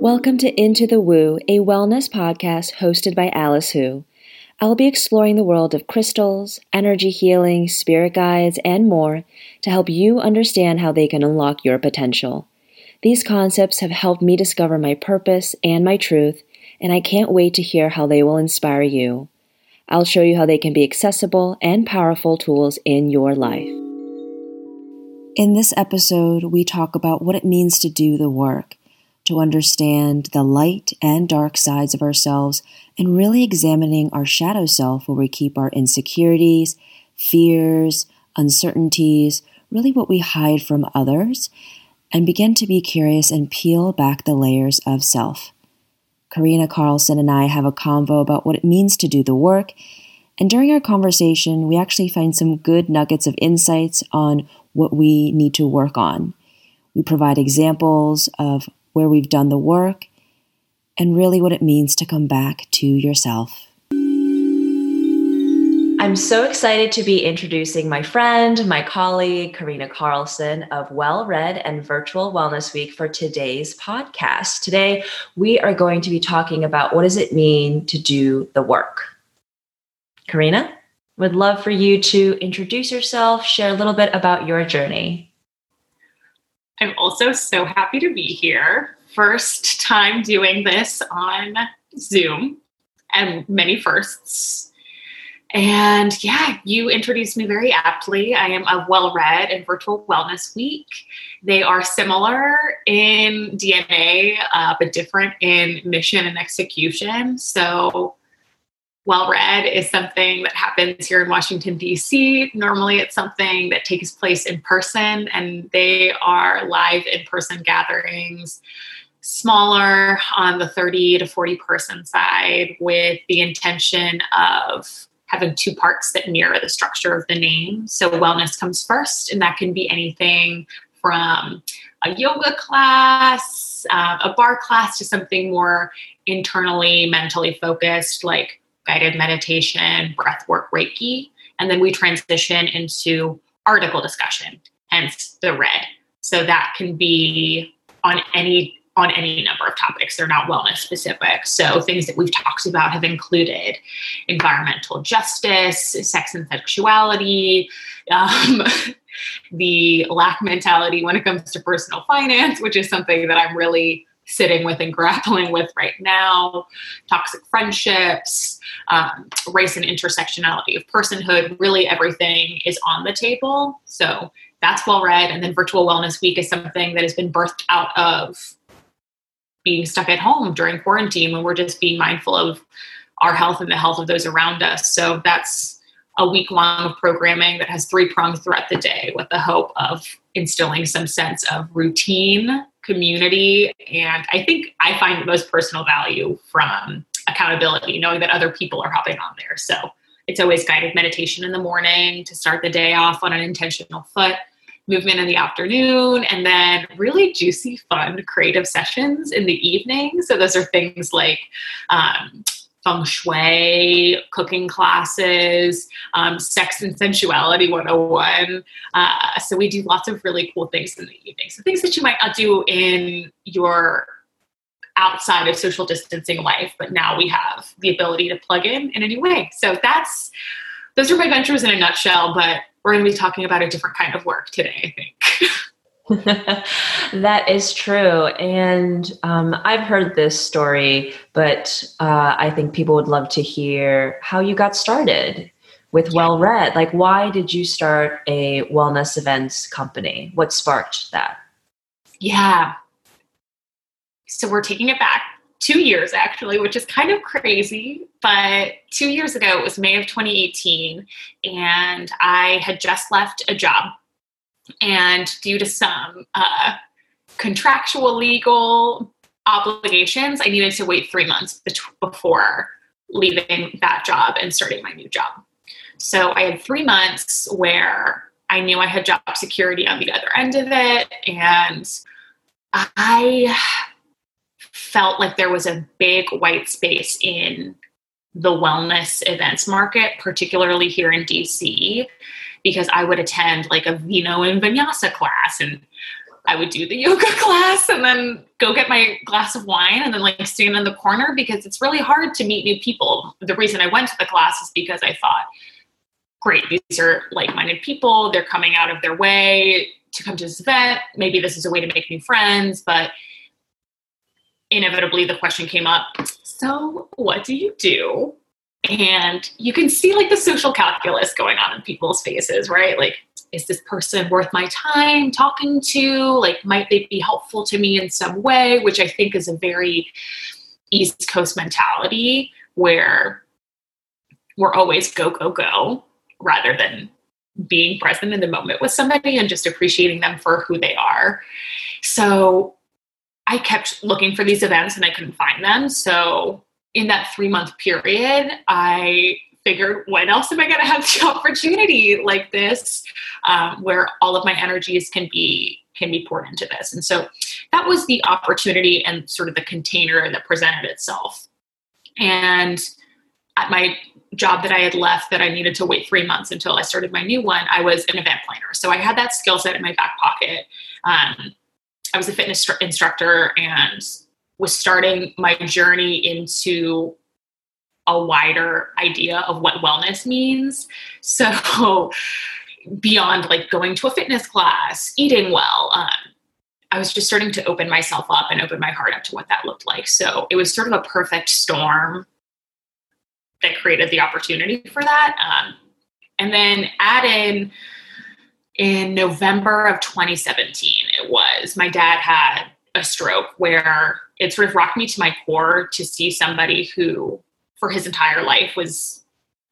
Welcome to Into the Woo, a wellness podcast hosted by Alice Hu. I'll be exploring the world of crystals, energy healing, spirit guides, and more to help you understand how they can unlock your potential. These concepts have helped me discover my purpose and my truth, and I can't wait to hear how they will inspire you. I'll show you how they can be accessible and powerful tools in your life. In this episode, we talk about what it means to do the work to understand the light and dark sides of ourselves and really examining our shadow self where we keep our insecurities, fears, uncertainties, really what we hide from others, and begin to be curious and peel back the layers of self. Karina Carlson and I have a convo about what it means to do the work. And during our conversation, we actually find some good nuggets of insights on what we need to work on. We provide examples of where we've done the work, and really what it means to come back to yourself. I'm so excited to be introducing my friend, my colleague, Karina Carlson of Well Read and Virtual Wellness Week for today's podcast. Today, we are going to be talking about what does it mean to do the work. Karina, would love for you to introduce yourself, share a little bit about your journey. I'm also so happy to be here. First time doing this on Zoom and many firsts. And yeah, you introduced me very aptly. I am a well read in Virtual Wellness Week. They are similar in DNA, uh, but different in mission and execution. So well read is something that happens here in Washington, D.C. Normally, it's something that takes place in person, and they are live in person gatherings, smaller on the 30 to 40 person side, with the intention of having two parts that mirror the structure of the name. So, wellness comes first, and that can be anything from a yoga class, uh, a barre class, to something more internally, mentally focused, like guided meditation, breath work, Reiki. And then we transition into article discussion, hence the read. So that can be on any on any number of topics. They're not wellness specific. So things that we've talked about have included environmental justice, sex and sexuality, um, the lack mentality when it comes to personal finance, which is something that I'm really sitting with and grappling with right now toxic friendships, um, race and intersectionality of personhood. Really, everything is on the table. So that's well read. And then Virtual Wellness Week is something that has been birthed out of being stuck at home during quarantine when we're just being mindful of our health and the health of those around us. So that's a week long of programming that has three prongs throughout the day with the hope of instilling some sense of routine community. And I think I find the most personal value from accountability, knowing that other people are hopping on there. So it's always guided meditation in the morning to start the day off on an intentional foot, movement in the afternoon, and then really juicy, fun, creative sessions in the evening. So those are things like um, feng shui, cooking classes, um, sex and sensuality 101. Uh, so we do lots of really cool things in the evening. So things that you might not do in your outside of social distancing life, but now we have the ability to plug in in a new way. So that's those are my ventures in a nutshell, but we're going to be talking about a different kind of work today, I think. that is true. And um, I've heard this story, but uh, I think people would love to hear how you got started with. Well Read. Like, why did you start a wellness events company? What sparked that? Yeah. So we're taking it back two years actually, which is kind of crazy. But two years ago, it was May of 2018, and I had just left a job and due to some uh, contractual legal obligations, I needed to wait three months before leaving that job and starting my new job. So I had three months where I knew I had job security on the other end of it. And I felt like there was a big white space in the wellness events market, particularly here in DC because I would attend like a Vino and Vinyasa class and I would do the yoga class and then go get my glass of wine and then like stand in the corner because it's really hard to meet new people. The reason I went to the class is because I thought, great, these are like minded people. They're coming out of their way to come to this event. Maybe this is a way to make new friends. But inevitably, the question came up so, what do you do and you can see like the social calculus going on in people's faces right? Like is this person worth my time talking to? Like might they be helpful to me in some way? Which i think is a very east coast mentality where we're always go go go rather than being present in the moment with somebody and just appreciating them for who they are. So i kept looking for these events and i couldn't find them. So in that three month period, I figured, when else am I going to have the opportunity like this, um, where all of my energies can be can be poured into this? And so that was the opportunity and sort of the container that presented itself. And at my job that I had left, that I needed to wait three months until I started my new one, I was an event planner. So I had that skill set in my back pocket. Um, I was a fitness instructor and was starting my journey into a wider idea of what wellness means. So, beyond like going to a fitness class, eating well, um, I was just starting to open myself up and open my heart up to what that looked like. So, it was sort of a perfect storm that created the opportunity for that. Um, and then add in in November of 2017, it was my dad had a stroke where it sort of rocked me to my core to see somebody who, for his entire life, was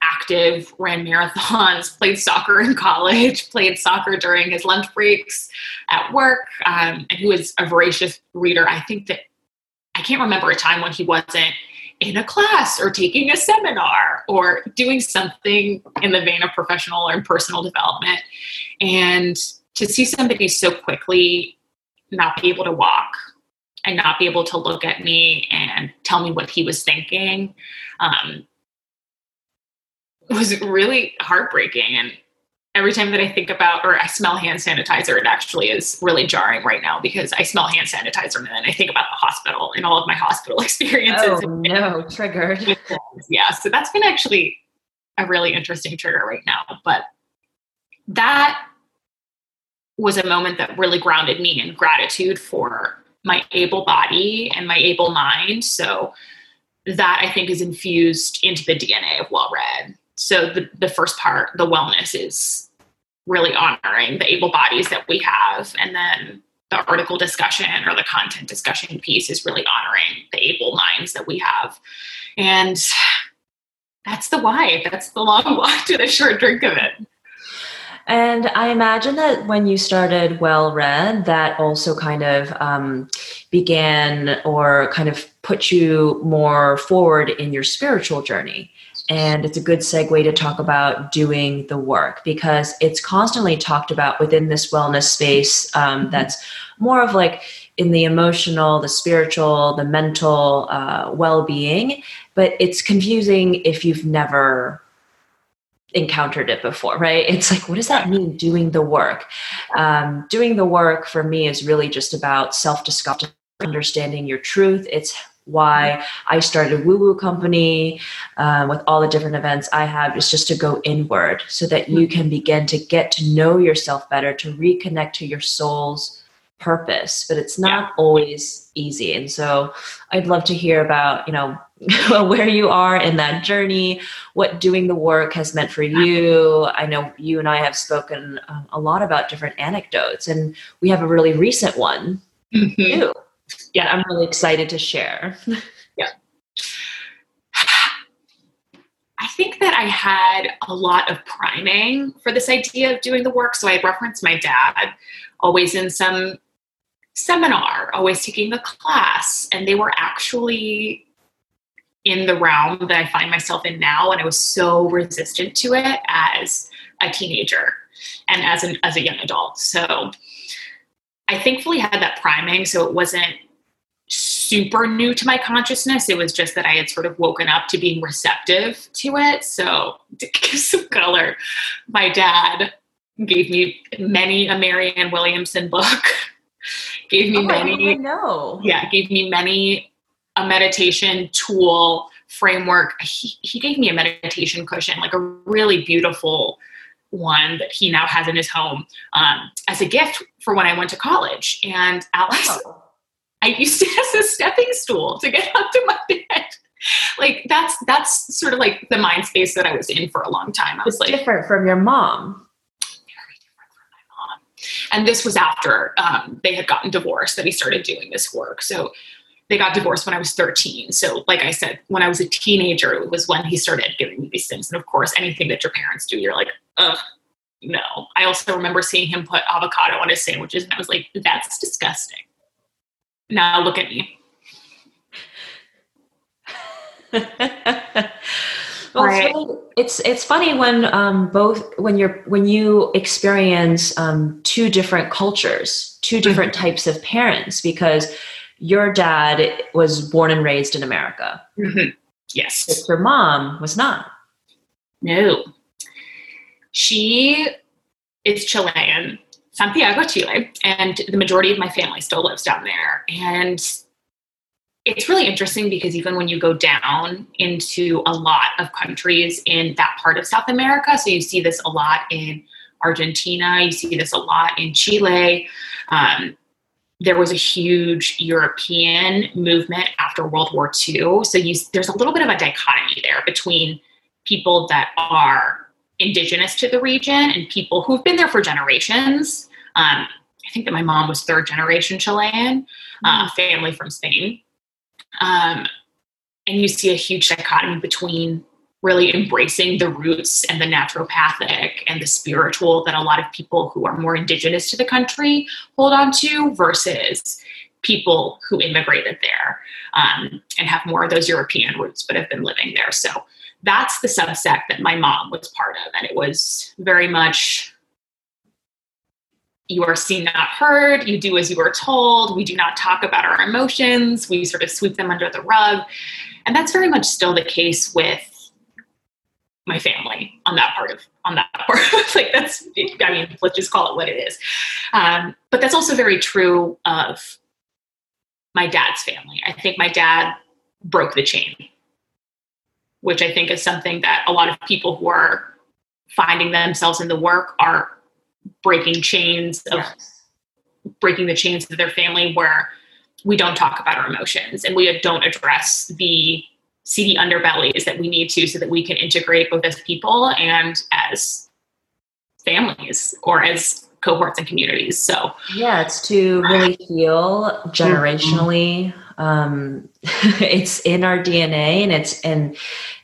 active, ran marathons, played soccer in college, played soccer during his lunch breaks at work, um, and who was a voracious reader. I think that I can't remember a time when he wasn't in a class or taking a seminar or doing something in the vein of professional or personal development. And to see somebody so quickly not be able to walk and not be able to look at me and tell me what he was thinking um, was really heartbreaking. And every time that I think about or I smell hand sanitizer, it actually is really jarring right now because I smell hand sanitizer and then I think about the hospital and all of my hospital experiences. Oh no, triggered. Yeah, so that's been actually a really interesting trigger right now. But that was a moment that really grounded me in gratitude for my able body and my able mind. So that I think is infused into the DNA of well read. So the, the first part, the wellness is really honoring the able bodies that we have. And then the article discussion or the content discussion piece is really honoring the able minds that we have. And that's the why. That's the long walk to the short drink of it. And I imagine that when you started Well Read, that also kind of um, began or kind of put you more forward in your spiritual journey. And it's a good segue to talk about doing the work because it's constantly talked about within this wellness space um, mm-hmm. that's more of like in the emotional, the spiritual, the mental uh, well being. But it's confusing if you've never encountered it before, right? It's like, what does that mean doing the work? Um, doing the work for me is really just about self discovery, understanding your truth. It's why I started a Woo Woo Company uh, with all the different events I have is just to go inward so that you can begin to get to know yourself better, to reconnect to your soul's purpose. But it's not yeah. always easy. And so I'd love to hear about, you know, where you are in that journey, what doing the work has meant for you. I know you and I have spoken um, a lot about different anecdotes, and we have a really recent one mm-hmm. too. Yeah, I'm really excited to share. yeah. I think that I had a lot of priming for this idea of doing the work. So I referenced my dad, always in some seminar, always taking a class, and they were actually in the realm that I find myself in now, and I was so resistant to it as a teenager and as an as a young adult. So I thankfully had that priming, so it wasn't super new to my consciousness. It was just that I had sort of woken up to being receptive to it. So to give some color, my dad gave me many a Marianne Williamson book gave me oh, many. No. Yeah, gave me many a meditation tool framework. He, he gave me a meditation cushion, like a really beautiful one that he now has in his home um, as a gift for when I went to college. And wow. I used it as a stepping stool to get up to my bed. Like that's that's sort of like the mind space that I was in for a long time. I was it's like different from your mom. Very different from my mom. And this was after um, they had gotten divorced that he started doing this work. So they got divorced when I was 13. So, like I said, when I was a teenager, it was when he started giving me these things. And of course, anything that your parents do, you're like, ugh, no. I also remember seeing him put avocado on his sandwiches, and I was like, that's disgusting. Now look at me. well, it's, funny, it's, it's funny when um, both when you're when you experience um, two different cultures, two different mm-hmm. types of parents, because your dad was born and raised in America. Mm-hmm. Yes. But your mom was not. No. She is Chilean, Santiago, Chile, and the majority of my family still lives down there. And it's really interesting because even when you go down into a lot of countries in that part of South America, so you see this a lot in Argentina, you see this a lot in Chile. Um, there was a huge European movement after World War II. So you, there's a little bit of a dichotomy there between people that are indigenous to the region and people who've been there for generations. Um, I think that my mom was third generation Chilean, uh, mm. family from Spain. Um, and you see a huge dichotomy between really embracing the roots and the naturopathic and the spiritual that a lot of people who are more indigenous to the country hold on to versus people who immigrated there um, and have more of those European roots but have been living there. So that's the subsect that my mom was part of. And it was very much you are seen, not heard. You do as you are told. We do not talk about our emotions. We sort of sweep them under the rug. And that's very much still the case with my family on that part of on that part. Like that's i mean let's just call it what it is. Um, but that's also very true of my dad's family. I think my dad broke the chain which i think is something that a lot of people who are finding themselves in the work are breaking chains of yes. breaking the chains of their family where we don't talk about our emotions and we don't address the seedy underbellies that we need to so that we can integrate both as people and as families or as cohorts and communities. So yeah, it's to really heal generationally. Um, it's in our DNA and it's and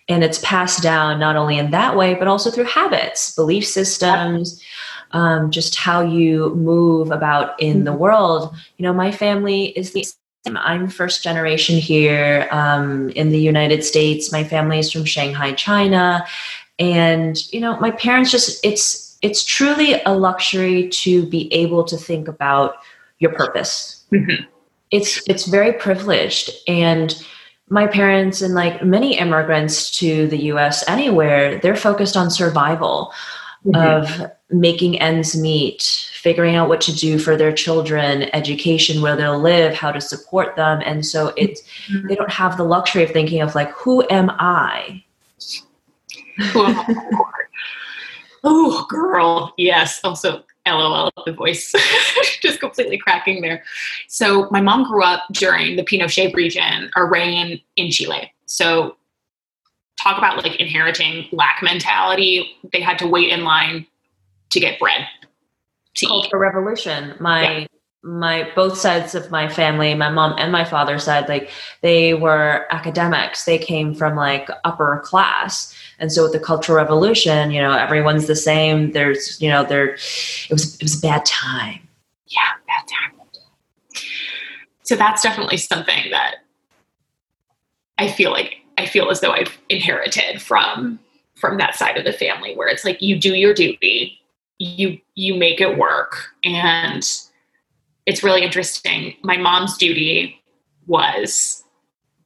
and it's passed down not only in that way but also through habits, belief systems. Um, just how you move about in the mm-hmm. world. You know, my family is the I'm first generation here um, in the United States. My family is from Shanghai, China, and you know, my parents just it's it's truly a luxury to be able to think about your purpose. Mm-hmm. It's it's very privileged, and my parents and like many immigrants to the U.S. anywhere, they're focused on survival mm-hmm. of making ends meet, figuring out what to do for their children, education, where they'll live, how to support them. And so it's mm-hmm. they don't have the luxury of thinking of like, who am I? oh, girl. Yes. Also, LOL, the voice just completely cracking there. So, my mom grew up during the Pinochet region or in Chile. So, talk about like inheriting lack mentality. They had to wait in line to get bread to Culture eat. revolution. My yeah. my both sides of my family, my mom and my father's side, like they were academics. They came from like upper class. And so with the cultural revolution, you know, everyone's the same. There's, you know, there it was it was a bad time. Yeah, bad time. So that's definitely something that I feel like I feel as though I've inherited from from that side of the family where it's like you do your duty, you you make it work and it's really interesting. My mom's duty was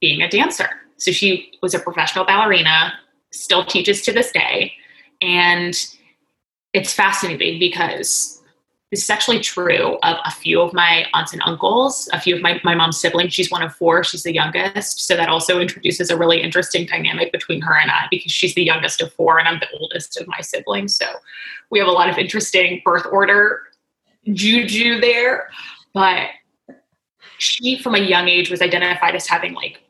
being a dancer. So she was a professional ballerina, still teaches to this day. And it's fascinating because this is actually true of a few of my aunts and uncles, a few of my, my mom's siblings. She's one of four, she's the youngest. So that also introduces a really interesting dynamic between her and I because she's the youngest of four and I'm the oldest of my siblings. So we have a lot of interesting birth order juju there. But she, from a young age, was identified as having like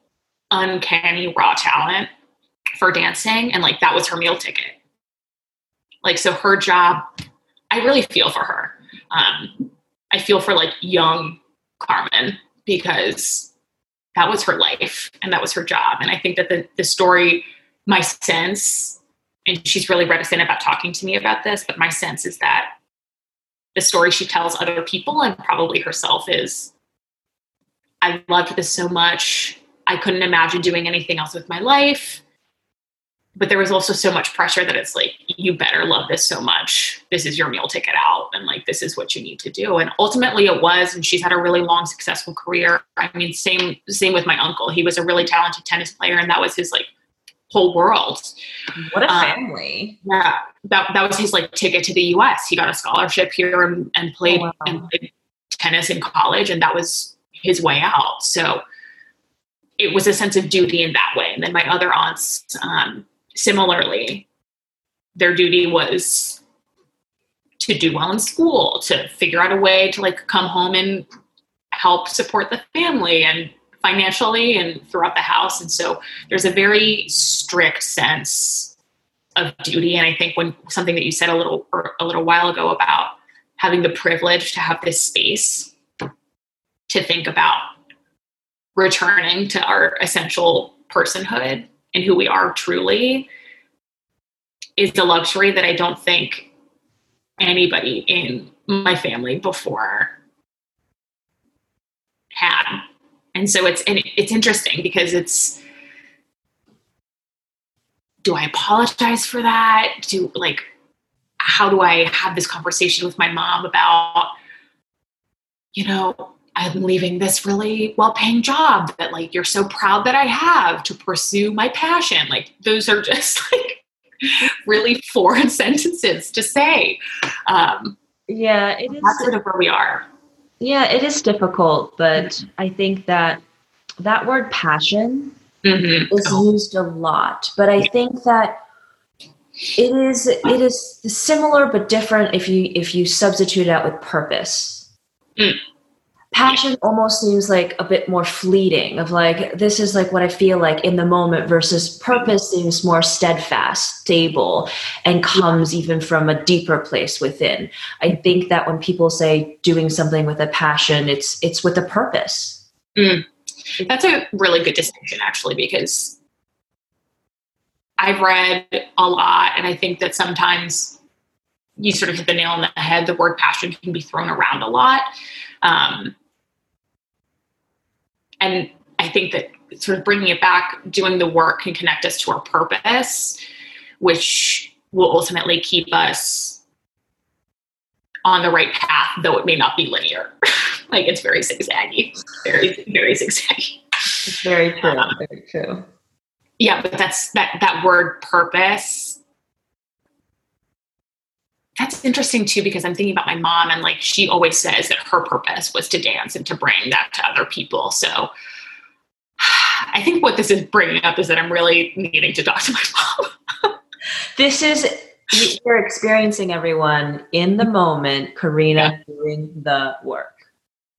uncanny raw talent for dancing. And like that was her meal ticket. Like, so her job, I really feel for her um, I feel for like young Carmen because that was her life and that was her job. And I think that the, the story, my sense, and she's really reticent about talking to me about this, but my sense is that the story she tells other people and probably herself is I loved this so much. I couldn't imagine doing anything else with my life but there was also so much pressure that it's like you better love this so much. This is your meal ticket out and like this is what you need to do. And ultimately it was and she's had a really long successful career. I mean same same with my uncle. He was a really talented tennis player and that was his like whole world. What a um, family. yeah. That, that was his like ticket to the us he got a scholarship here and, and played oh, wow. and played tennis in college and that was his way out. So it was a sense of duty in that way. And then my other aunts um, similarly, their duty was to do well in school, to figure out a way to like come home and help support the family and financially and throughout the house. And so there's a very strict sense of duty. And I think when something that you said a little er, a little while ago about having the privilege to have this space to think about returning to our essential personhood and who we are truly is a luxury that I don't think anybody in my family before had. And so it's and it's interesting because it's do I apologize for that? Do like how do I have this conversation with my mom about you know I'm leaving this really well paying job that like you're so proud that I have to pursue my passion. Like those are just like really foreign sentences to say. Um, yeah, it is that's sort of where we are. Yeah, it is difficult, but mm-hmm. I think that that word passion mm-hmm. is oh. used a lot. But I think that it is it is similar but different if you if you substitute it out with purpose. Mm passion almost seems like a bit more fleeting of like this is like what i feel like in the moment versus purpose seems more steadfast stable and comes even from a deeper place within. I think that when people say doing something with a passion it's it's with a purpose. Mm. that's a really good distinction actually because i've read a lot and i think that sometimes you sort of hit the nail on the head. The word passion can be thrown around a lot. Um, and I think that sort of bringing it back, doing the work can connect us to our purpose, which will ultimately keep us on the right path, though it may not be linear. like it's very zigzaggy, very, very zigzaggy. It's very true. Um, very true. Yeah, but that's that that word purpose that's interesting too because I'm thinking about my mom and like she always says that her purpose was to dance and to bring that to other people. So I think what this is bringing up is that I'm really needing to talk to my mom. this is you're experiencing everyone in the moment, Karina yeah. doing the work.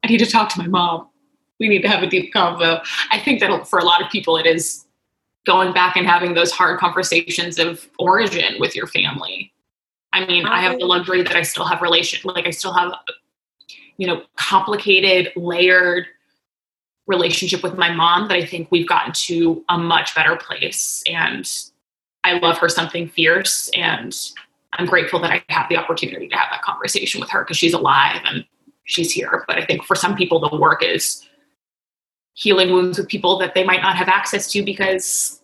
I need to talk to my mom. We need to have a deep convo. I think that for a lot of people, it is going back and having those hard conversations of origin with your family I mean, I have the luxury that I still have relation, like I still have, you know, complicated, layered relationship with my mom that I think we've gotten to a much better place. And I love her something fierce. And I'm grateful that I have the opportunity to have that conversation with her because she's alive and she's here. But I think for some people, the work is healing wounds with people that they might not have access to because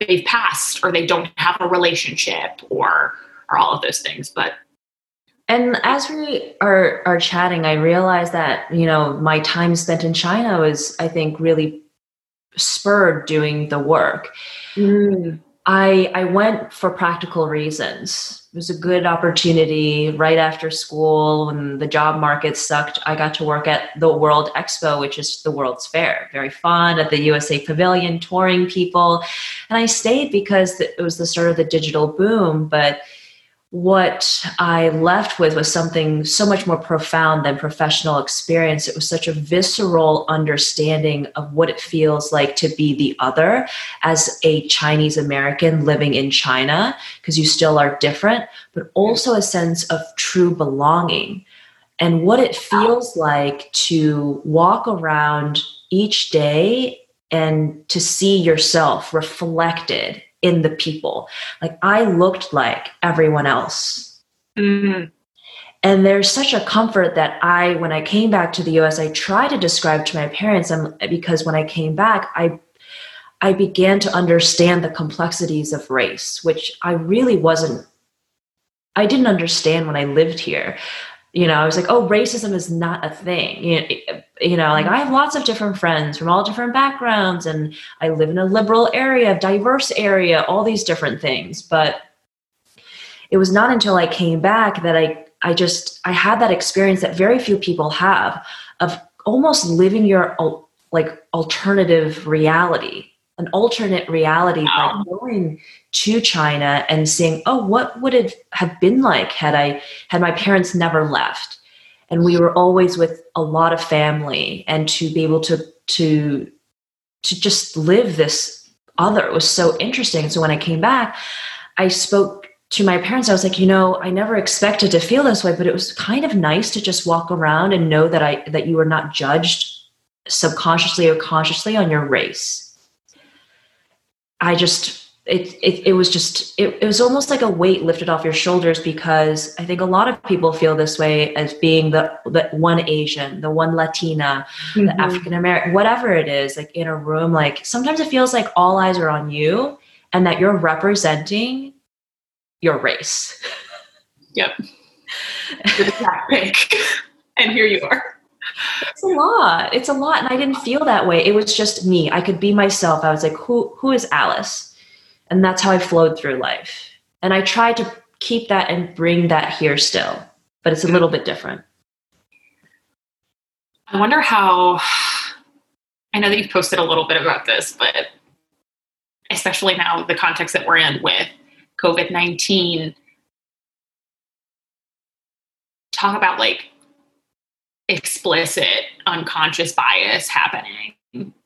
they've passed or they don't have a relationship or or all of those things. But and as we are are chatting, I realized that you know my time spent in China was, I think, really spurred doing the work. Mm. I I went for practical reasons It was a good opportunity right after school when the job market sucked. I got to work at the World Expo, which is the World's Fair. Very fun at the USA Pavilion, touring people. And I stayed because it was the start of the digital boom. But what I left with was something so much more profound than professional experience. It was such a visceral understanding of what it feels like to be the other as a Chinese American living in China, because you still are different, but also a sense of true belonging and what it feels like to walk around each day and to see yourself reflected in the people. Like I looked like everyone else. Mm-hmm. And there's such a comfort that I, when I came back to the US, I try to describe to my parents, um, because when I came back, I I began to understand the complexities of race, which I really wasn't, I didn't understand when I lived here you know, I was like, oh, racism is not a thing. You know, like mm-hmm. I have lots of different friends from all different backgrounds, and I live in a liberal area, diverse area, all these different things. But it was not until I came back that I, I just, I had that experience that very few people have of almost living your like alternative reality an alternate reality wow. by going to China and seeing, oh, what would it have been like had I had my parents never left? And we were always with a lot of family and to be able to to to just live this other was so interesting. So when I came back, I spoke to my parents. I was like, you know, I never expected to feel this way, but it was kind of nice to just walk around and know that I that you were not judged subconsciously or consciously on your race I just it, it, it was just it, it was almost like a weight lifted off your shoulders because I think a lot of people feel this way as being the, the one Asian, the one Latina, mm-hmm. the African American, whatever it is, like in a room, like sometimes it feels like all eyes are on you and that you're representing your race. Yep. and here you are. It's a lot. It's a lot. And I didn't feel that way. It was just me. I could be myself. I was like, who who is Alice? And that's how I flowed through life. And I tried to keep that and bring that here still, but it's a little bit different. I wonder how I know that you've posted a little bit about this, but especially now the context that we're in with COVID 19, talk about like explicit unconscious bias happening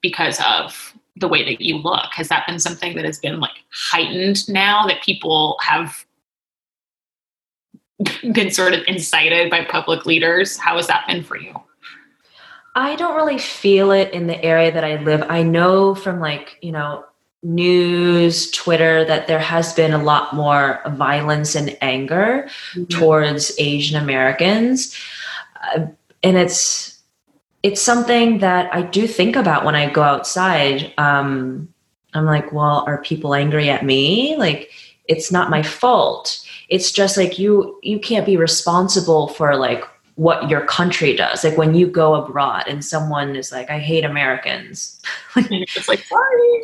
because of the way that you look? Has that been something that has been like heightened now that people have been sort of incited by public leaders? How has that been for you? I don't really feel it in the area that i live. I know from like you know news twitter that there has been a lot more violence and anger mm-hmm. towards asian americans. Uh, and it's it's something that I do think about when I go outside. Um, I'm like, well, are people angry at me? Like, it's not my fault. It's just like you you can't be responsible for like what your country does. Like when you go abroad and someone is like, I hate Americans. it's like, sorry.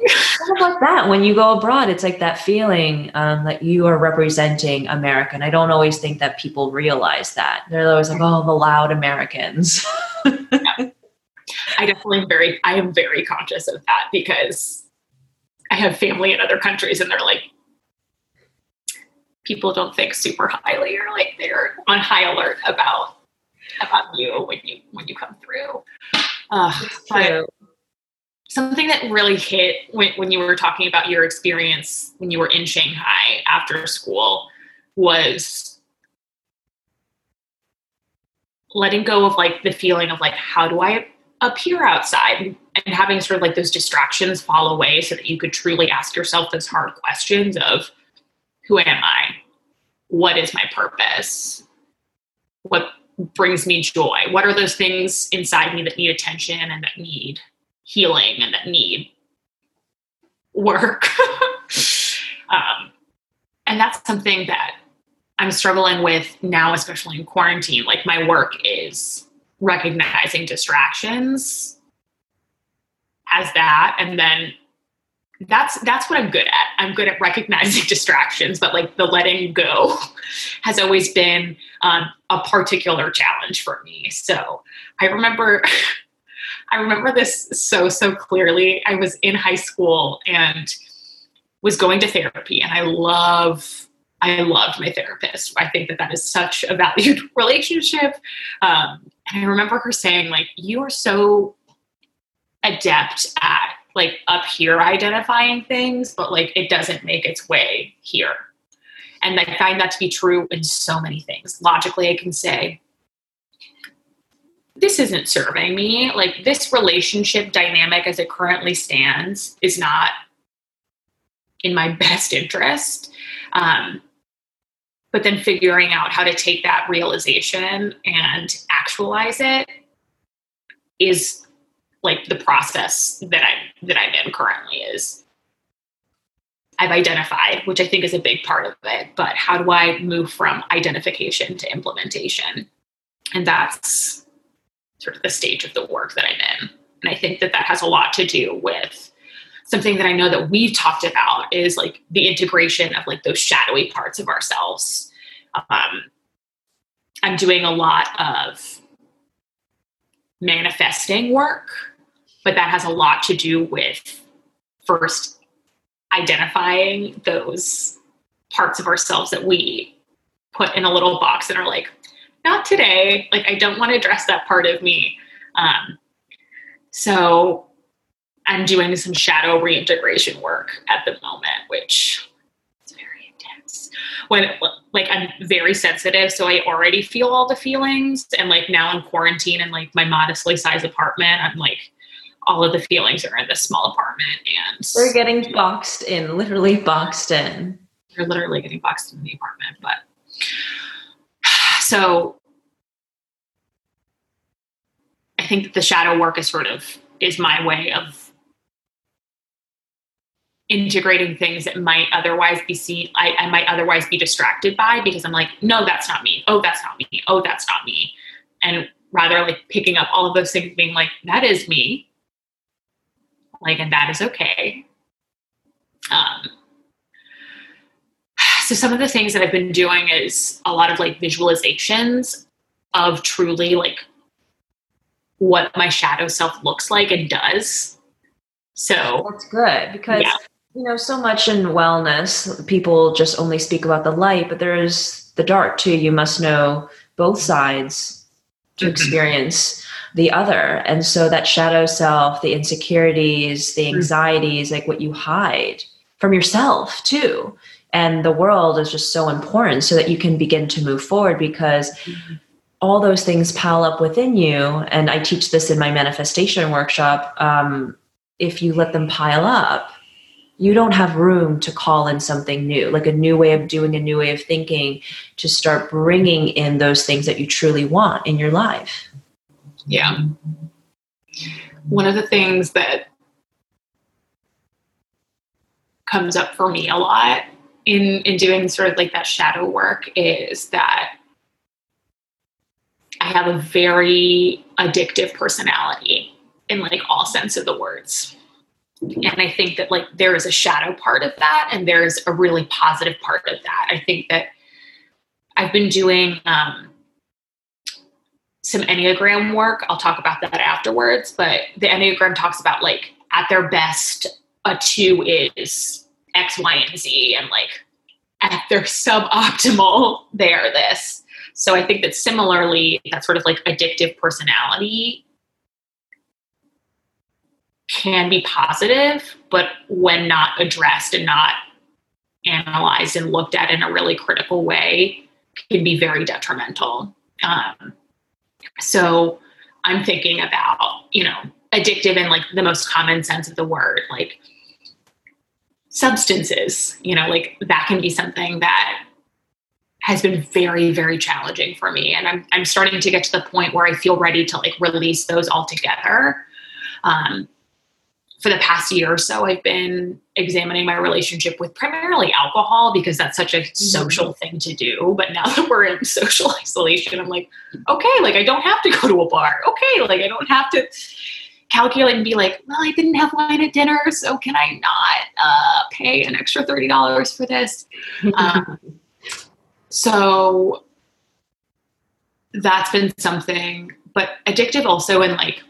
Of like that. When you go abroad, it's like that feeling um, that you are representing America. And I don't always think that people realize that. They're always like, oh, the loud Americans. yeah. I definitely very, I am very conscious of that because I have family in other countries and they're like, people don't think super highly or like they're on high alert about about you when you when you come through. Uh, but something that really hit when, when you were talking about your experience when you were in Shanghai after school was letting go of like the feeling of like how do I appear outside and having sort of like those distractions fall away so that you could truly ask yourself those hard questions of who am I? What is my purpose? What brings me joy? What are those things inside me that need attention and that need healing and that need work? um, and that's something that I'm struggling with now, especially in quarantine. Like my work is recognizing distractions as that and then that's that's what I'm good at. I'm good at recognizing distractions, but like the letting go has always been um, a particular challenge for me. So I remember, I remember this so so clearly. I was in high school and was going to therapy, and I love. I loved my therapist. I think that that is such a valued relationship. Um, and I remember her saying, like, you are so adept at like up here identifying things, but like it doesn't make its way here. And I find that to be true in so many things. Logically, I can say, this isn't serving me. Like this relationship dynamic as it currently stands is not in my best interest. Um, but then figuring out how to take that realization and actualize it is like the process that I'm that I'm in currently is I've identified, which I think is a big part of it, but how do I move from identification to implementation? And that's sort of the stage of the work that I'm in. And I think that that has a lot to do with something that I know that we've talked about is like the integration of like those shadowy parts of ourselves. Um, I'm doing a lot of manifesting work, but that has a lot to do with first identifying those parts of ourselves that we put in a little box and are like, not today. Like, I don't want to address that part of me. Um, so I'm doing some shadow reintegration work at the moment, which. When like I'm very sensitive, so I already feel all the feelings. And like now I'm quarantined in like my modestly sized apartment, I'm like all of the feelings are in this small apartment and we're getting boxed in, literally boxed in. You're literally getting boxed in the apartment. But so I think that the shadow work is sort of is my way of integrating things that might otherwise be seen I, I, might otherwise be distracted by because i'm like no that's not me. Oh that's not me. Oh that's not me. And rather like picking up all of those things being like that is me. Like and that is okay. Um so some of the things that i've been doing is a lot of like visualizations of truly like what my shadow self looks like and does. So that's good because yeah you know so much in wellness people just only speak about the light but there is the dark too you must know both sides to mm-hmm. experience the other and so that shadow self the insecurities the mm-hmm. anxieties like what you hide from yourself too and the world is just so important so that you can begin to move forward because mm-hmm. all those things pile up within you and i teach this in my manifestation workshop um, if you let them pile up you don't have room to call in something new, like a new way of doing, a new way of thinking, to start bringing in those things that you truly want in your life. Yeah. One of the things that comes up for me a lot in in doing sort of like that shadow work is that I have a very addictive personality in like all sense of the words and i think that like there is a shadow part of that and there's a really positive part of that. I think that i've been doing um, some enneagram work. I'll talk about that afterwards but the enneagram talks about like at their best a two is x y and z and like at their suboptimal they are this. So i think that similarly that sort of like addictive personality can be positive, but when not addressed and not analyzed and looked at in a really critical way, can be very detrimental. Um, so I'm thinking about, you know, addictive in like the most common sense of the word, like substances, you know, like that can be something that has been very, very challenging for me. And I'm, I'm starting to get to the point where I feel ready to like release those altogether. Um, for the past year or so, I've been examining my relationship with primarily alcohol because that's such a mm-hmm. social thing to do. But now that we're in social isolation, I'm like, okay, like I don't have to go to a bar. Okay, like I don't have to. calculate and be like, well, I didn't have wine at dinner, so can I not uh, pay an extra thirty dollars for this? Um, so that's been something, but addictive also in like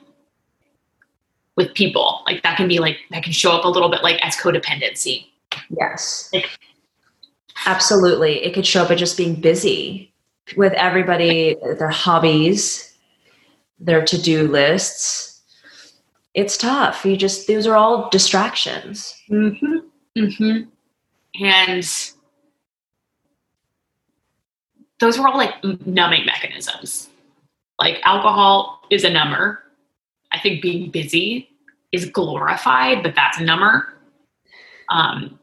with people, like that can be like that can show up a little bit like as codependency. Yes, like, absolutely. It could show up as just being busy with everybody, their hobbies, their to do lists it's tough. You just those are all distractions. Mm-hmm. Mm-hmm. And those were all like numbing mechanisms. Like alcohol is a number. I think being busy is glorified, but that's a number. Um,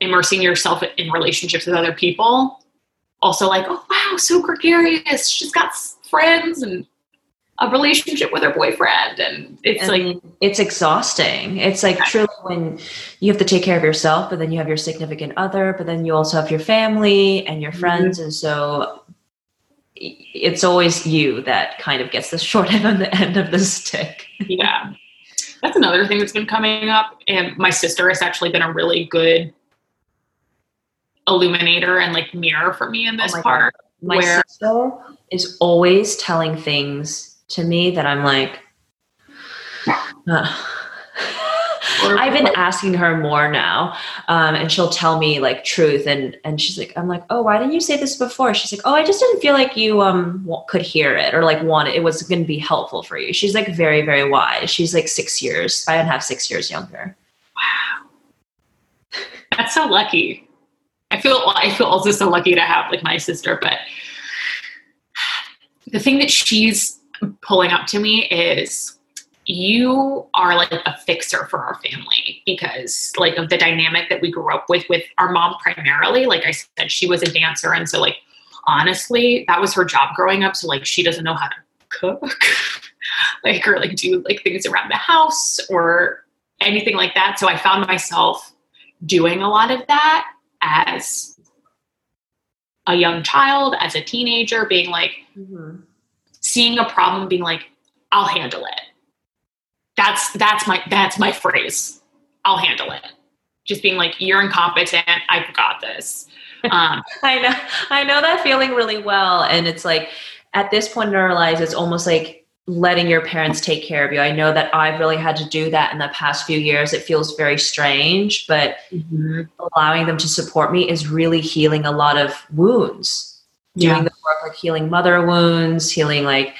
immersing yourself in relationships with other people. Also, like, oh wow, so gregarious. She's got friends and a relationship with her boyfriend and it's and like it's exhausting it's like truly when you have to take care of yourself but then you have your significant other but then you also have your family and your mm-hmm. friends mm-hmm. and so it's always you that kind of gets the short end on the end of the stick yeah that's another thing that's been coming up and my sister has actually been a really good illuminator and like mirror for me in this oh my part God. my where sister is always telling things to me that I'm like, uh. I've been asking her more now, um, and she'll tell me like truth, and and she's like, I'm like, oh, why didn't you say this before? She's like, oh, I just didn't feel like you um could hear it or like want it. Was going to be helpful for you. She's like very very wise. She's like six years. I don't have six years younger. Wow, that's so lucky. I feel I feel also so lucky to have like my sister, but the thing that she's pulling up to me is you are like a fixer for our family because like of the dynamic that we grew up with with our mom primarily like i said she was a dancer. And so like honestly that was her job growing up. So like she doesn't know how to cook like or like do like things around the house or anything like that. So i found myself doing a lot of that as a young child as a teenager being like mm-hmm. seeing a problem being like i'll handle it that's that's my that's my phrase i'll handle it just being like you're incompetent i've got this um, i know i know that feeling really well and it's like at this point in our lives it's almost like letting your parents take care of you i know that i've really had to do that in the past few years it feels very strange but mm-hmm. allowing them to support me is really healing a lot of wounds doing yeah. the work like healing mother wounds, healing like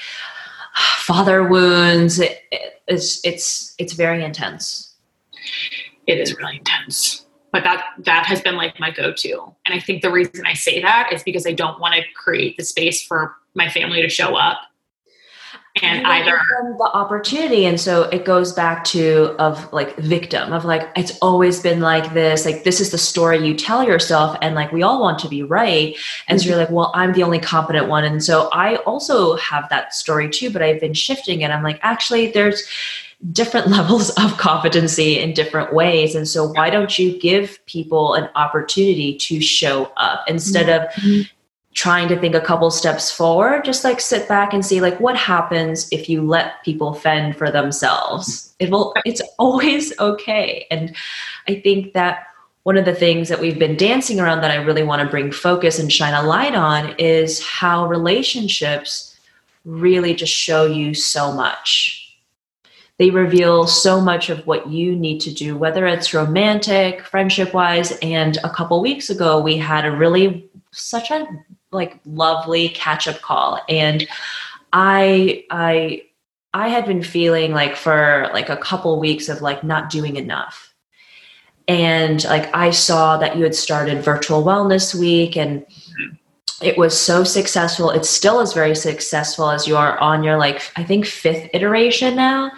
father wounds. It, it, it's it's it's very intense. It is really intense. But that that has been like my go-to. And I think the reason I say that is because I don't want to create the space for my family to show up and either the opportunity and so it goes back to of like victim of like it's always been like this like this is the story you tell yourself and like we all want to be right. And mm-hmm. so you're like well i'm the only competent one. And so i also have that story too but i've been shifting it. I'm like actually there's different levels of competency in different ways. And so why don't you give people an opportunity to show up instead mm-hmm. of trying to think a couple steps forward just like sit back and see like what happens if you let people fend for themselves? It will it's always okay. And i think that one of the things that we've been dancing around that i really want to bring focus and shine a light on is how relationships really just show you so much. They reveal so much of what you need to do whether it's romantic friendship wise and a couple weeks ago we had a really such a like lovely catch up call and i i i had been feeling like for like a couple weeks of like not doing enough and like i saw that you had started virtual wellness week and it was so successful it still is very successful as you are on your like i think fifth iteration now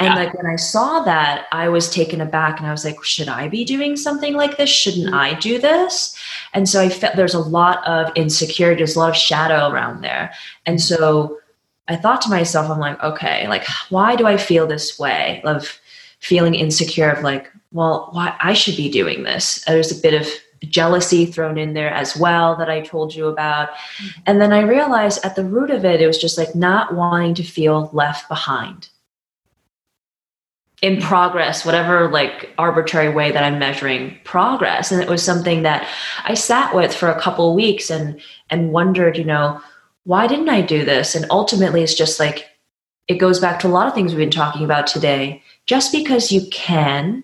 and like when I saw that, I was taken aback and I was like, should I be doing something like this? Shouldn't mm-hmm. I do this? And so I felt there's a lot of insecurity, there's a lot of shadow around there. And so I thought to myself, I'm like, okay, like, why do I feel this way of feeling insecure of like, well, why I should be doing this? There's a bit of jealousy thrown in there as well that I told you about. Mm-hmm. And then I realized at the root of it, it was just like not wanting to feel left behind in progress, whatever like arbitrary way that I'm measuring progress. And it was something that I sat with for a couple weeks and and wondered, you know, why didn't I do this? And ultimately it's just like it goes back to a lot of things we've been talking about today. Just because you can,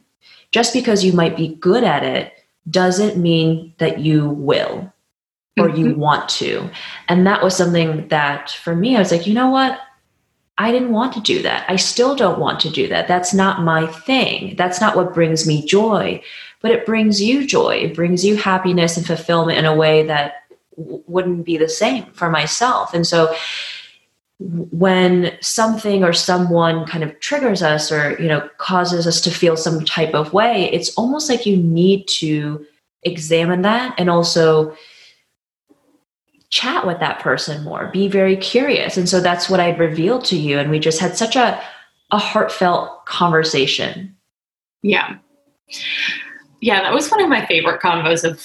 just because you might be good at it, doesn't mean that you will or you mm-hmm. want to. And that was something that for me, I was like, you know what? I didn't want to do that. I still don't want to do that. That's not my thing. That's not what brings me joy. But it brings you joy. It brings you happiness and fulfillment in a way that wouldn't be the same for myself. And so when something or someone kind of triggers us or you know causes us to feel some type of way it's almost like you need to examine that and also chat with that person more be very curious. And so that's what i revealed to you. And we just had such a a heartfelt conversation. Yeah. Yeah that was one of my favorite convos of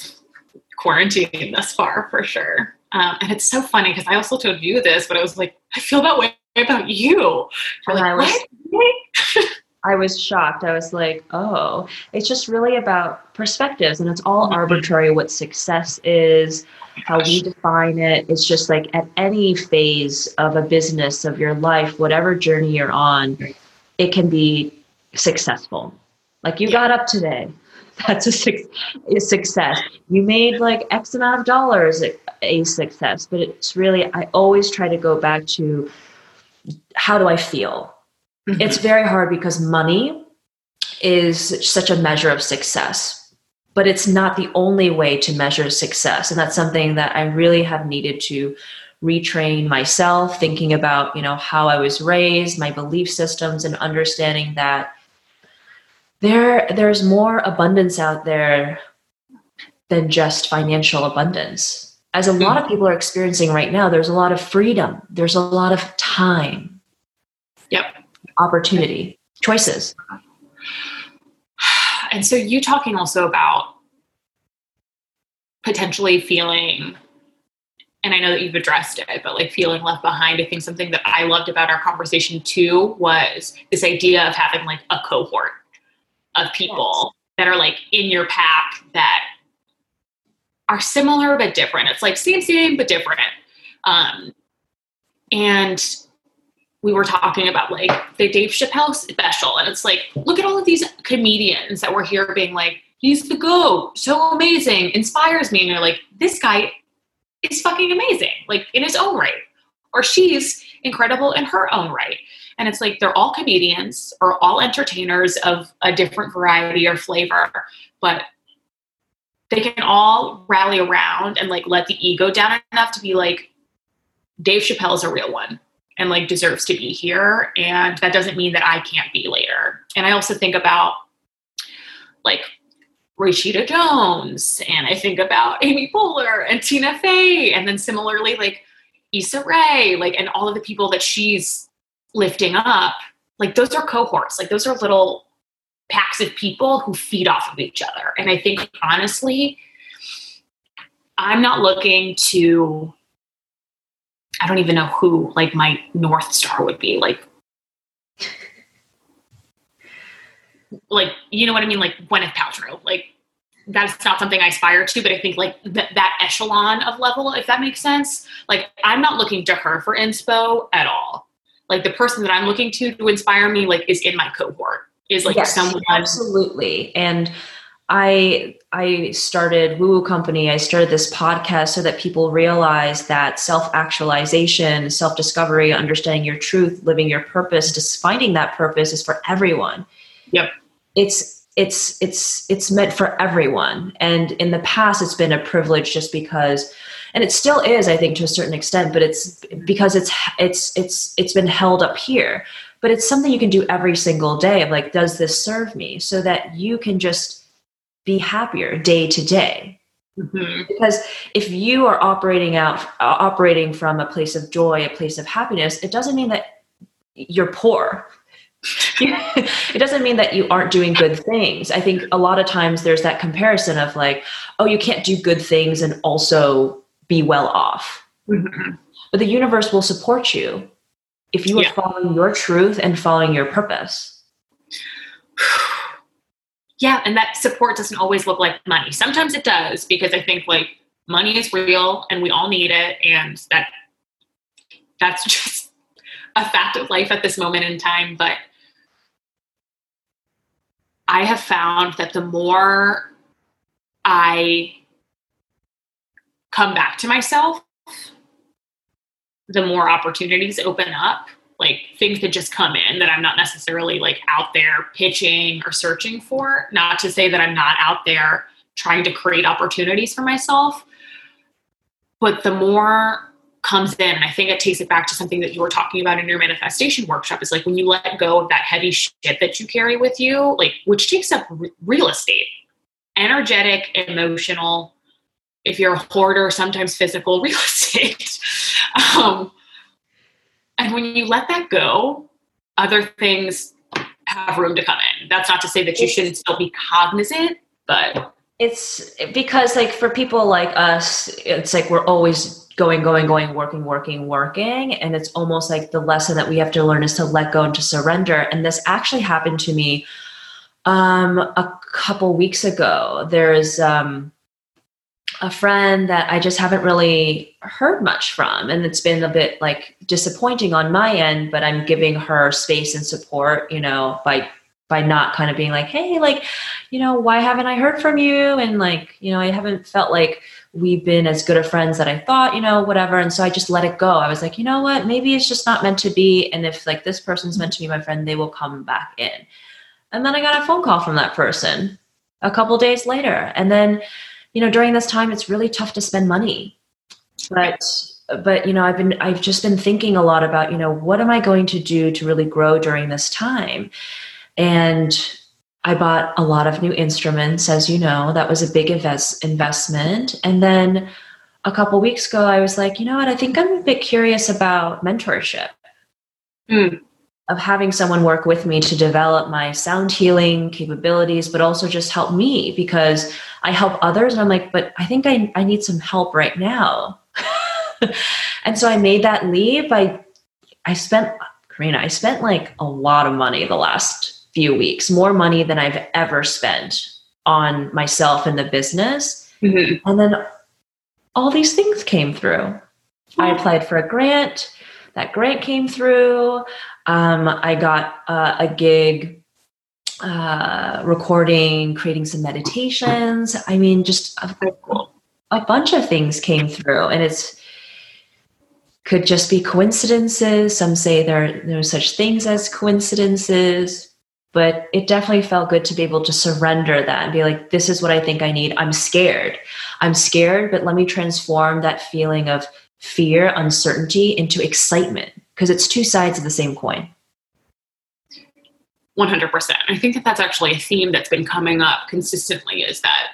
quarantine thus far for sure. Um, and it's so funny because i also told you this but i was like i feel that way about you. You're like, I was, I was shocked. I was like, oh, it's just really about perspectives and it's all mm-hmm. arbitrary what success is, how we define it. It's just like at any phase of a business of your life, whatever journey you're on, it can be successful. Like you got up today. That's a, su- a success. You made like X amount of dollars, a success. But it's really, I always try to go back to how do I feel? Mm-hmm. It's very hard because money is such a measure of success but it's not the only way to measure success. And that's something that i really have needed to retrain myself thinking about you know how i was raised my belief systems and understanding that there there's more abundance out there than just financial abundance. As a lot of people are experiencing right now there's a lot of freedom. There's a lot of time. Yep opportunity choices and so you talking also about potentially feeling and I know that you've addressed it, but like feeling left behind, I think something that I loved about our conversation too was this idea of having like a cohort of people yes. that are like in your pack that are similar but different. It's like same, same, but different. Um, and we were talking about like the Dave Chappelle special, and it's like, look at all of these comedians that were here being like, he's the GOAT, so amazing, inspires me. And you're like, this guy is fucking amazing, like in his own right. Or she's incredible in her own right. And it's like they're all comedians or all entertainers of a different variety or flavor, but they can all rally around and like let the ego down enough to be like, Dave Chappelle is a real one and like deserves to be here. And that doesn't mean that I can't be later. And I also think about like Rashida Jones and I think about Amy Poehler and Tina Fey. And then similarly, like Issa Rae, like, and all of the people that she's lifting up, like those are cohorts, like those are little packs of people who feed off of each other. And I think honestly, I'm not looking to I don't even know who like my North Star would be. Like, like you know what I mean? Like Gwyneth Paltrow. Like that's not something I aspire to, but I think like th- that echelon of level, if that makes sense. Like I'm not looking to her for inspo at all. Like the person that I'm looking to to inspire me, like is in my cohort. Is like yes, someone absolutely and I I started Woo Woo Company. I started this podcast so that people realize that self actualization, self discovery, understanding your truth, living your purpose, just finding that purpose is for everyone. Yep. It's it's it's it's meant for everyone. And in the past, it's been a privilege just because, and it still is, I think, to a certain extent. But it's because it's it's it's it's been held up here. But it's something you can do every single day. Of like, does this serve me? So that you can just be happier day to day. Mm-hmm. Because if you are operating out, uh, operating from a place of joy, a place of happiness, it doesn't mean that you're poor. it doesn't mean that you aren't doing good things. I think a lot of times there's that comparison of like, oh, you can't do good things and also be well off. Mm-hmm. But the universe will support you if you are yeah. following your truth and following your purpose. Yeah, and that support doesn't always look like money. Sometimes it does because I think like money is real and we all need it and that that's just a fact of life at this moment in time, but I have found that the more I come back to myself, the more opportunities open up like things that just come in that I'm not necessarily like out there pitching or searching for. Not to say that I'm not out there trying to create opportunities for myself, but the more comes in, and I think it takes it back to something that you were talking about in your manifestation workshop is like when you let go of that heavy shit that you carry with you, like which takes up r- real estate, energetic, emotional. If you're a hoarder, sometimes physical real estate. um, and when you let that go, other things have room to come in. That's not to say that you shouldn't still be cognizant, but it's because like for people like us, it's like we're always going, going, going, working, working, working. And it's almost like the lesson that we have to learn is to let go and to surrender. And this actually happened to me um, a couple weeks ago. There's um, a friend that I just haven't really heard much from. And it's been a bit like disappointing on my end, but I'm giving her space and support, you know, by by not kind of being like, hey, like, you know, why haven't I heard from you? And like, you know, I haven't felt like we've been as good of friends that I thought, you know, whatever. And so I just let it go. I was like, you know what, maybe it's just not meant to be. And if like this person's meant to be my friend, they will come back in. And then I got a phone call from that person a couple days later. And then you know during this time it's really tough to spend money. But but you know i've been i've just been thinking a lot about you know what am i going to do to really grow during this time? And i bought a lot of new instruments as you know. That was a big invest, investment. And then a couple weeks ago i was like you know what? I think i'm a bit curious about mentorship. Mm of having someone work with me to develop my sound healing capabilities, but also just help me because I help others. And I'm like, but I think I, I need some help right now. and so I made that leap. I, I spent, Karina, I spent like a lot of money the last few weeks, more money than I've ever spent on myself and the business. Mm-hmm. And then all these things came through. I applied for a grant. That grant came through. Um, I got uh, a gig uh, recording, creating some meditations. I mean, just a, a bunch of things came through, and it's could just be coincidences. Some say there there are such things as coincidences, but it definitely felt good to be able to surrender that and be like, this is what I think I need. I'm scared. I'm scared, but let me transform that feeling of fear, uncertainty into excitement because it's two sides of the same coin. 100%. I think that that's actually a theme that's been coming up consistently is that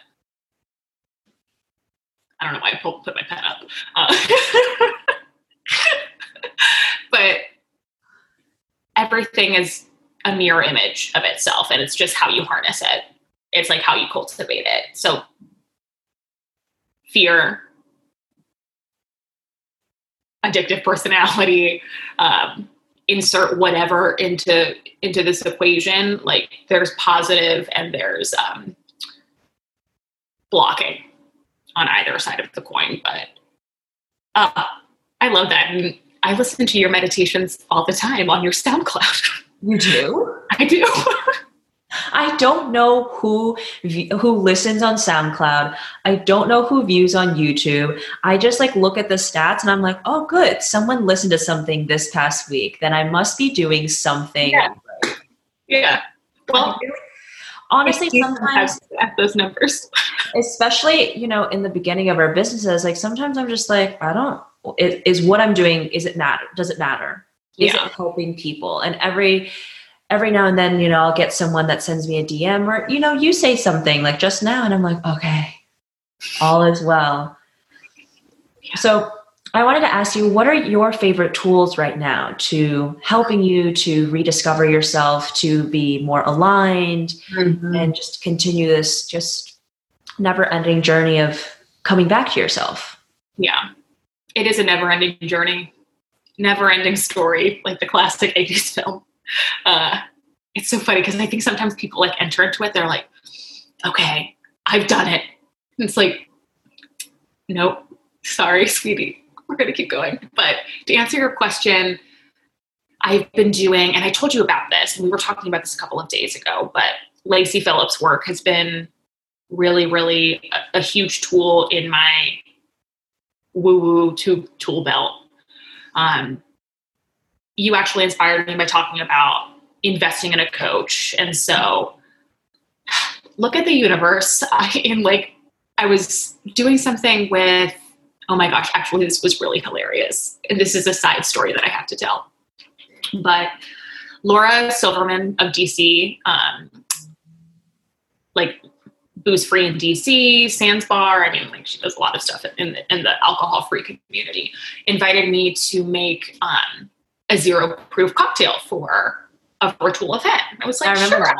I don't know why I pulled, put my pen up. Uh, but everything is a mirror image of itself and it's just how you harness it. It's like how you cultivate it. So fear, addictive personality um, insert whatever into into this equation like there's positive and there's um, blocking on either side of the coin but uh, i love that. And i listen to your meditations all the time on your soundcloud. You do? I do I don't know who who listens on SoundCloud. I don't know who views on YouTube. I just like look at the stats and I'm like, "Oh, good. Someone listened to something this past week. Then I must be doing something." Yeah. Right. Yeah. Well, honestly, sometimes at those numbers, especially you know in the beginning of our businesses, like sometimes I'm just like, I don't. Is, what I'm doing? Is it matter? Does it matter? Is yeah. it helping people? And every every now and then, you know, I'll get someone that sends me a DM or, you know, you say something like just now, and I'm like, okay, all is well. Yeah. So I wanted to ask you, what are your favorite tools right now to helping you to rediscover yourself, to be more aligned, mm-hmm. and just continue this just never ending journey of coming back to yourself? Yeah, it is a never ending journey, never ending story, like the classic 80s film uh, it's so funny because I think sometimes people like enter into it, they're like, okay, I've done it. And it's like, nope, sorry, sweetie, we're going to keep going. But to answer your question, I've been doing, and I told you about this, and we were talking about this a couple of days ago, but Lacy Phillips' work has been really, really a, a huge tool in my woo woo tool belt. Um, you actually inspired me by talking about investing in a coach. And so look at the universe. I in like I was doing something with oh my gosh, actually this was really hilarious. And this is a side story that I have to tell. But Laura Silverman of DC, um, like booze free in DC, Sans Bar. I mean, like she does a lot of stuff in the, in the alcohol free community. Invited me to make um, a zero proof cocktail for a virtual event. I was like, I sure. That.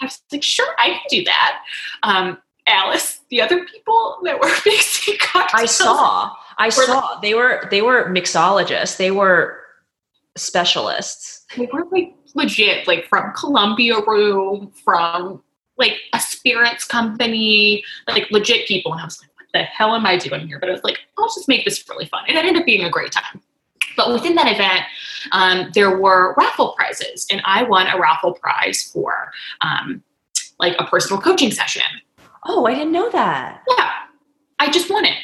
I was like, sure, I can do that. Um, Alice, the other people that were mixing cocktails. I saw. I saw. Like, they were they were mixologists. They were specialists. They were like legit, like from Columbia Room, from like a spirits company, like legit people. And I was like, what the hell am I doing here? But I was like, I'll just make this really fun. And it ended up being a great time. But within that event, um, there were raffle prizes, and I won a raffle prize for um, like a personal coaching session. Oh, I didn't know that. Yeah, I just won it.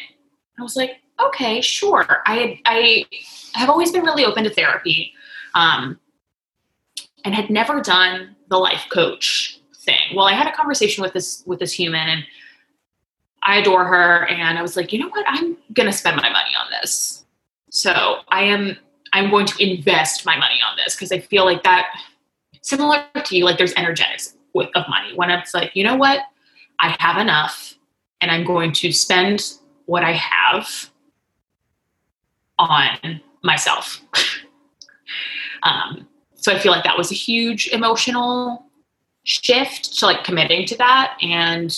I was like, okay, sure. I I have always been really open to therapy, um, and had never done the life coach thing. Well, I had a conversation with this with this human, and I adore her, and I was like, you know what? I'm gonna spend my money on this. So I am I'm going to invest my money on this because I feel like that similar to you, like there's energetics with, of money. When it's like, you know what, I have enough and I'm going to spend what I have on myself. um, so I feel like that was a huge emotional shift to like committing to that. And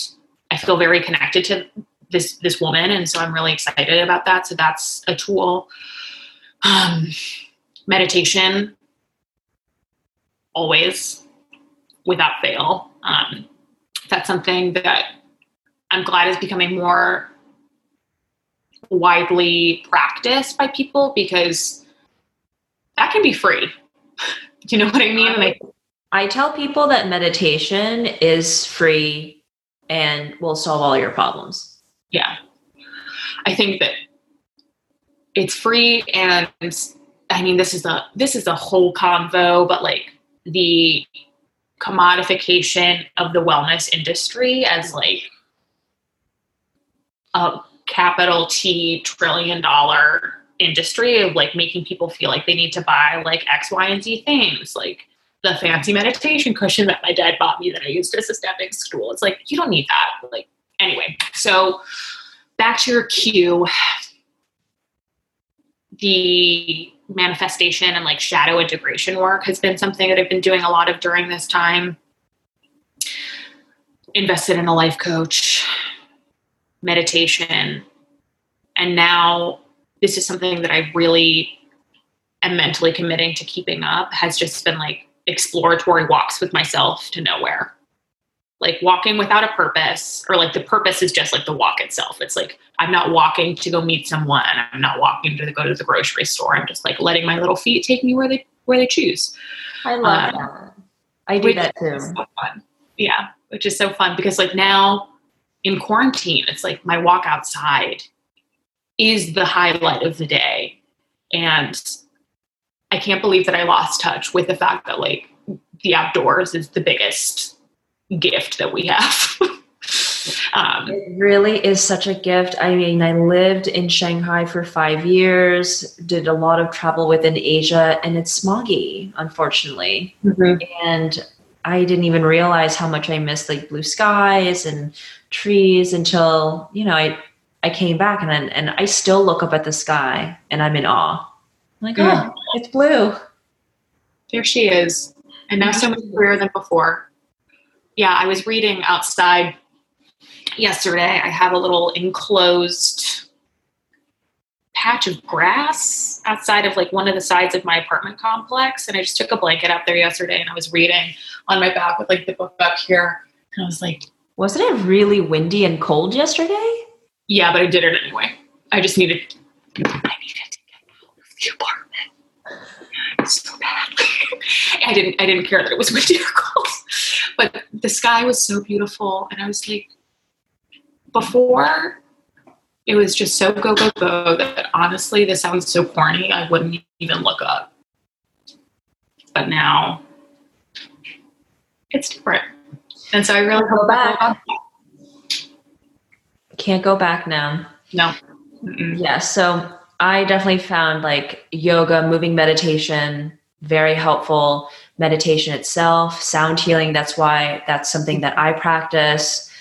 I feel very connected to this this woman and so i'm really excited about that. So that's a tool. Um, meditation. Always without fail. Um, that's something that i'm glad is becoming more widely practiced by people because that can be free. Do you know what i mean? Like i tell people that meditation is free and will solve all your problems yeah i think that it's free and i mean this is a this is a whole convo but like the commodification of the wellness industry as like a capital T trillion dollar industry of like making people feel like they need to buy like X, Y, and Z things. Like the fancy meditation cushion that my dad bought me that I used as a stepping stool. It's like, you don't need that. Like, anyway, so back to your cue, the manifestation and like shadow integration work has been something that I've been doing a lot of during this time. Invested in a life coach, meditation, and now this is something that I really am mentally committing to keeping up has just been like exploratory walks with myself to nowhere like walking without a purpose or like the purpose is just like the walk itself. It's like i'm not walking to go meet someone. I'm not walking to go to the grocery store. I'm just like letting my little feet take me where they where they choose. I love um, that. I do that too. so yeah which is so fun because like now in quarantine it's like my walk outside is the highlight of the day. And i can't believe that i lost touch with the fact that like the outdoors is the biggest gift that we have. um, it really is such a gift. I mean, I lived in Shanghai for five years, did a lot of travel within Asia, and it's smoggy, unfortunately. Mm-hmm. And I didn't even realize how much I missed like blue skies and trees until you know I I came back and and I still look up at the sky and I'm in awe. I'm like, oh, it's blue. There she is, and now so much clearer than before yeah, I was reading outside yesterday. I have a little enclosed patch of grass outside of like one of the sides of my apartment complex. And I just took a blanket out there yesterday and I was reading on my back with like the book up here. And I was like, Wasn't it really windy and cold yesterday? Yeah, but I did it anyway. I just needed I needed to get out of the apartment. So bad. I didn't I didn't care that it was windy or cold. But the sky was so beautiful and I was like before it was just so go go go that honestly this sounds so corny i wouldn't even look up. But now it's different. And so i really go back. can't go back now. No. Mm-mm. yeah so i definitely found like yoga moving meditation very helpful meditation itself sound healing that's why that's something that i practice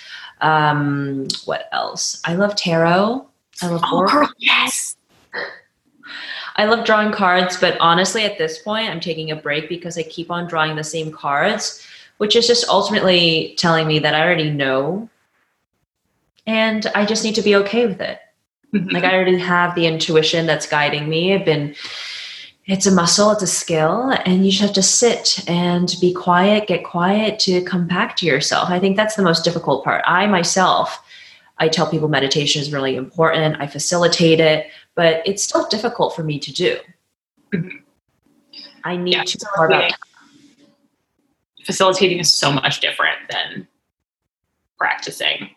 um, what else? I love tarot. I love oh, girl, yes. I love drawing cards, but honestly, at this point, I'm taking a break because I keep on drawing the same cards, which is just ultimately telling me that I already know. And I just need to be okay with it. Mm-hmm. Like, I already have the intuition that's guiding me. I've been it's a muscle, it's a skill, and you just have to sit and be quiet, get quiet to come back to yourself. I think that's the most difficult part. I myself, I tell people meditation is really important, I facilitate it, but it's still difficult for me to do. Mm-hmm. I need yeah, to carve out. Facilitating is so much different than practicing.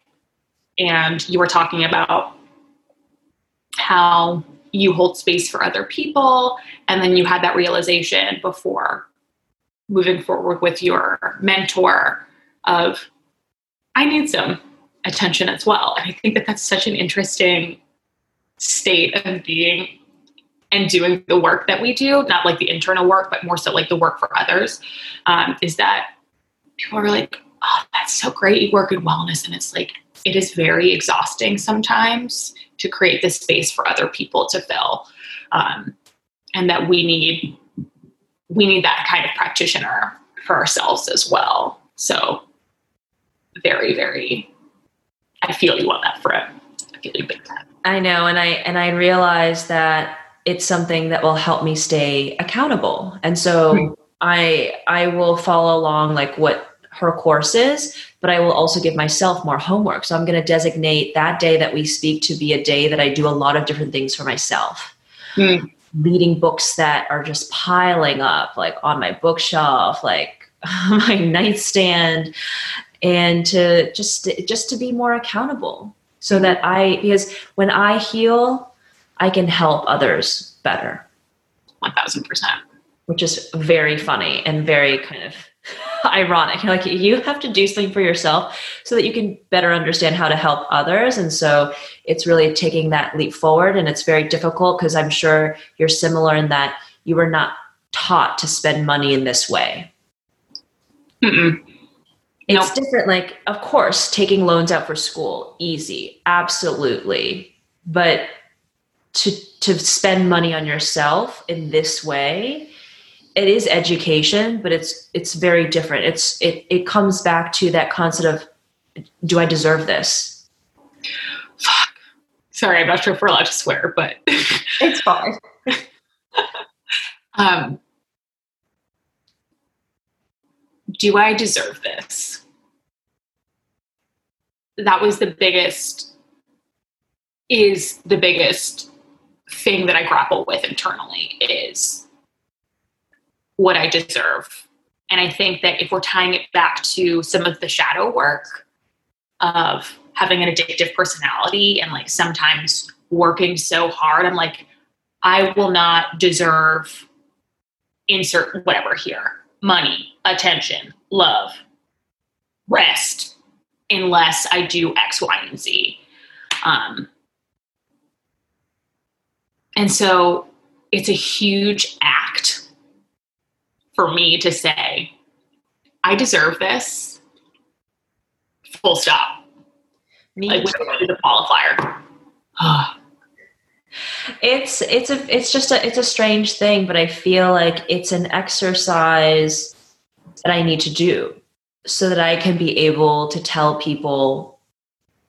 And you were talking about how you hold space for other people and then you had that realization before moving forward with your mentor of i need some attention as well. And i think that that's such an interesting state of being and doing the work that we do not like the internal work but more so like the work for others um, is that people are like oh that's so great. You work in wellness. And it's like it is very exhausting sometimes to create this space for other people to fill um, and that we need we need that kind of practitioner for ourselves as well so very very i feel you on that front i feel you big time i know and i and i realize that it's something that will help me stay accountable and so mm-hmm. i i will follow along like what her course is, but I will also give myself more homework. So I'm going to designate that day that we speak to be a day that I do a lot of different things for myself. Mm. Reading books that are just piling up, like on my bookshelf, like my nightstand, and to just just to be more accountable, so that I because when I heal, I can help others better. One thousand percent. Which is very funny and very kind of ironic. Like you have to do something for yourself so that you can better understand how to help others. And so it's really taking that leap forward. And it's very difficult because I'm sure you're similar in that you were not taught to spend money in this way. Mm-mm. It's nope. different. Like, of course, taking loans out for school, easy, absolutely. But to to spend money on yourself in this way it is education, but it's it's very different. It's it it comes back to that concept of do I deserve this? Fuck. Sorry, I'm not sure if we're allowed to swear, but it's fine. um, do I deserve this? That was the biggest, is the biggest thing that I grapple with internally is what I deserve. And I think that if we're tying it back to some of the shadow work of having an addictive personality and like sometimes working so hard, I'm like, I will not deserve insert whatever here money, attention, love, rest, unless I do X, Y, and Z. Um, and so it's a huge act for me to say, I deserve this. Full stop. Me like too. the qualifier. it's it's a it's just a it's a strange thing, but I feel like it's an exercise that I need to do so that I can be able to tell people,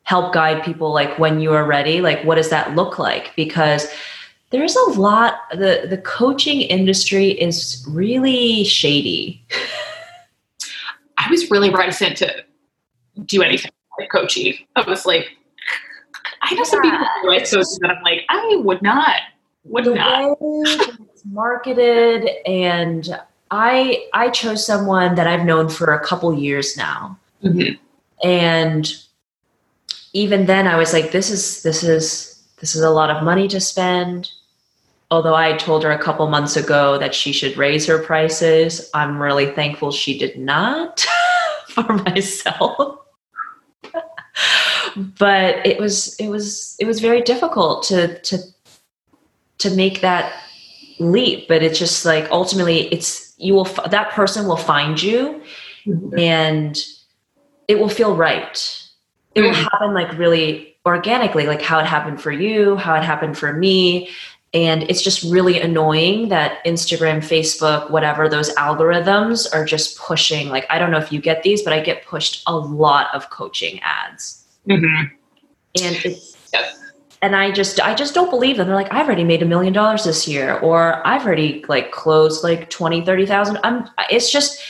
help guide people like when you are ready, like what does that look like? Because there's a lot the the coaching industry is really shady. I was really reticent to do anything like coaching. I was like, I know some people who like coaching that I'm like, I would not, would the not. it's marketed and I I chose someone that I've known for a couple years now. Mhm. And even then I was like this is this is this is a lot of money to spend. Although I told her a couple months ago that she should raise her prices, I'm really thankful she did not for myself. but it was it was it was very difficult to to to make that leap but it's just like ultimately it's you will that person will find you Mhm. and it will feel right it will Mhm. happen like really organically like how it happened for you how it happened for me and it's just really annoying that instagram facebook whatever those algorithms are just pushing like i don't know if you get these but i get pushed a lot of coaching ads Mhm. and it's Yep. and i just i just don't believe them they're like i've already made a million dollars this year or i've already like closed like 20 30000 i'm it's just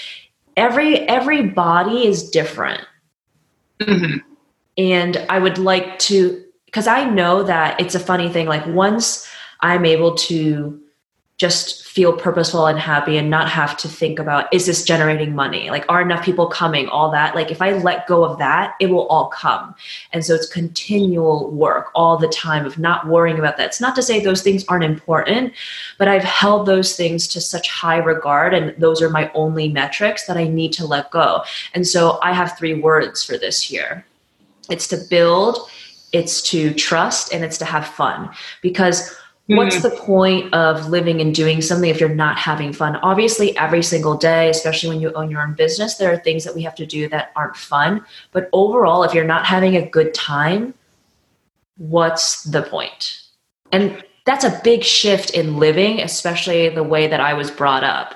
every every body is different Mhm. And i would like to because i know that it's a funny thing like once i'm able to just feel purposeful and happy and not have to think about is this generating money? Like are enough people coming? All that. Like if i let go of that it will all come. And so it's continual work all the time of not worrying about that. It's not to say those things aren't important but i've held those things to such high regard and those are my only metrics that i need to let go. And so i have three words for this year it's to build it's to trust and it's to have fun. Because what's the point of living and doing something if you're not having fun? Obviously every single day especially when you own your own business there are things that we have to do that aren't fun. But overall if you're not having a good time what's the point? and that's a big shift in living especially the way that i was brought up.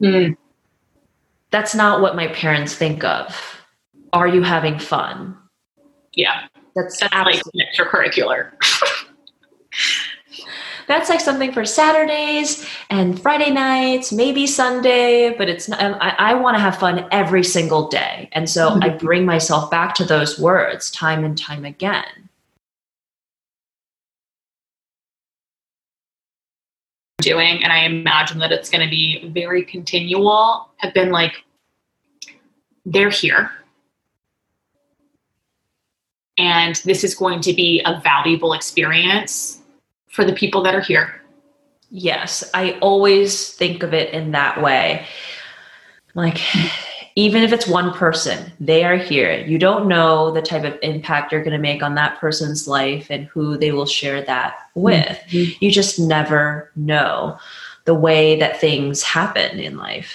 Mhm. that's not what my parents think of. Are you having fun Yeah, that's that's like extracurricular. that's like something for Saturdays and Friday nights, maybe Sunday, but it's not, I, I want to have fun every single day. And so mm-hmm. I bring myself back to those words time and time again. doing and i imagine that it's going to be very continual have been like they're here and this is going to be a valuable experience for the people that are here Yes, I always think of it in that way. Like, even if it's one person, they are here. You don't know the type of impact you're going to make on that person's life and who they will share that with. Mm-hmm. You just never know the way that things happen in life.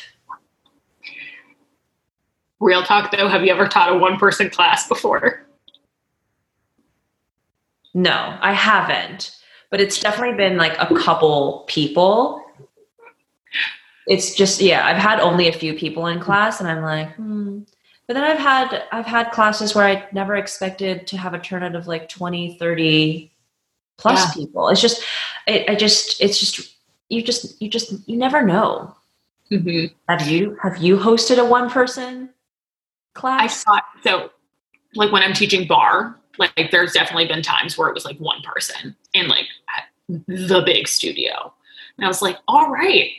real talk though have you ever taught a one person class before No, I haven't. But it's definitely been like a couple people. It's just yeah, I've had only a few people in class and I'm like, hmm. But then I've had I've had classes where I never expected to have a turnout of like 20, 30 plus Yeah. people. It's just it, I just it's just you just you just you never know. mm-hmm. Have you have you hosted a one person class? i thought so like when i'm teaching barre like there's definitely been times where it was like one person in like the big studio and i was like all right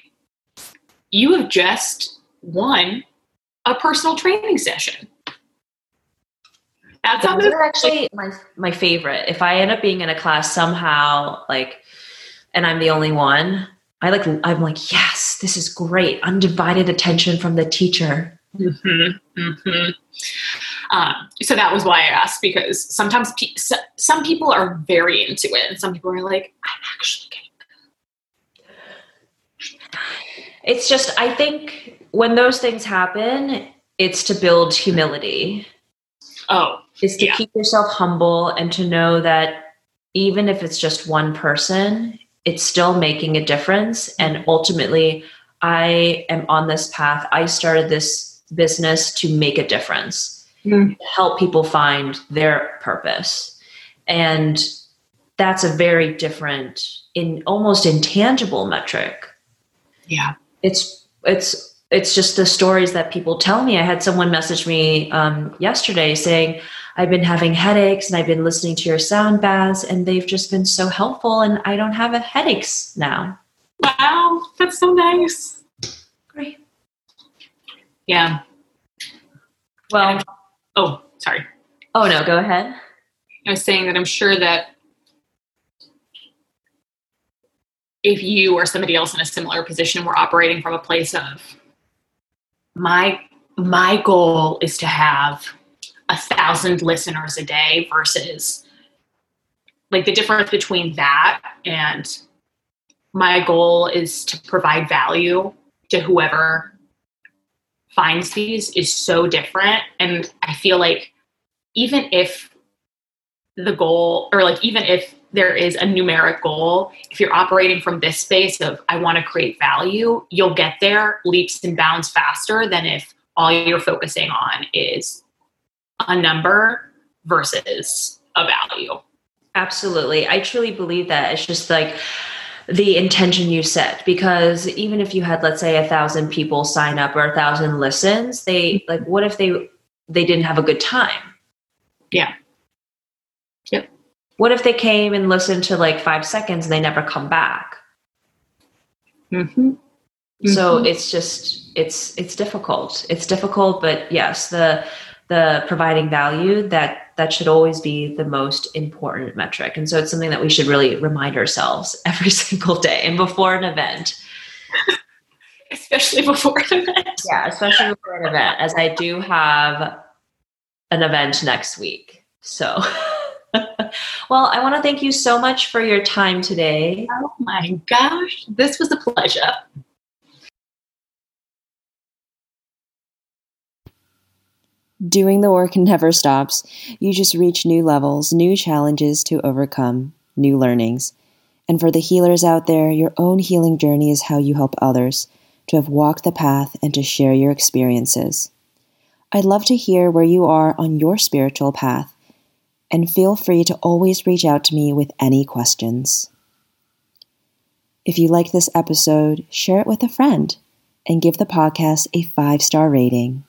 you have just won a personal training session that's Those are actually my my favorite. If I end up being in a class somehow, like, and I'm the only one, I like. I'm like, yes, this is great. Undivided attention from the teacher. hmm hmm Um, so that was why I asked because sometimes pe- so, some people are very into it, and some people are like, "I'm actually getting It's just, I think, when those things happen, it's to build humility. oh Is to Yeah. keep yourself humble and to know that even if it's just one person, it's still making a difference. And ultimately, I am on this path. I started this business to make a difference, Mm. help people find their purpose. And that's a very different in almost intangible metric Yeah. it's it's it's just the stories that people tell me i had someone message me um, yesterday saying i've been having headaches and i've been listening to your sound baths and they've just been so helpful and i don't have a headaches now Wow. That's so nice. great Yeah. well Oh, sorry. oh no go ahead I was saying that I'm sure that if you or somebody else in a similar position were operating from a place of my my goal is to have a thousand listeners a day versus like the difference between that and my goal is to provide value to whoever finds these is so different and i feel like even if the goal or like even if there is a numeric goal if you're operating from this space of i want to create value you'll get there leaps and bounds faster than if all you're focusing on is a number versus a value Absolutely. I truly believe that. It's just like the intention you set because even if you had let's say a thousand people sign up or a thousand listens they like what if they they didn't have a good time Yeah. Yep. what if they came and listened to like five seconds and they never come back mm-hmm. so Mhm. it's just it's it's difficult it's difficult but yes the the providing value that that should always be the most important metric. And so it's something that we should really remind ourselves every single day and before an event. Especially before an event. Yeah especially before an event as i do have an event next week. So well i want to thank you so much for your time today. Oh my gosh this was a pleasure Doing the work never stops. You just reach new levels, new challenges to overcome, new learnings. And for the healers out there, your own healing journey is how you help others to have walked the path and to share your experiences. I'd love to hear where you are on your spiritual path, and feel free to always reach out to me with any questions. If you like this episode, share it with a friend and give the podcast a five star rating.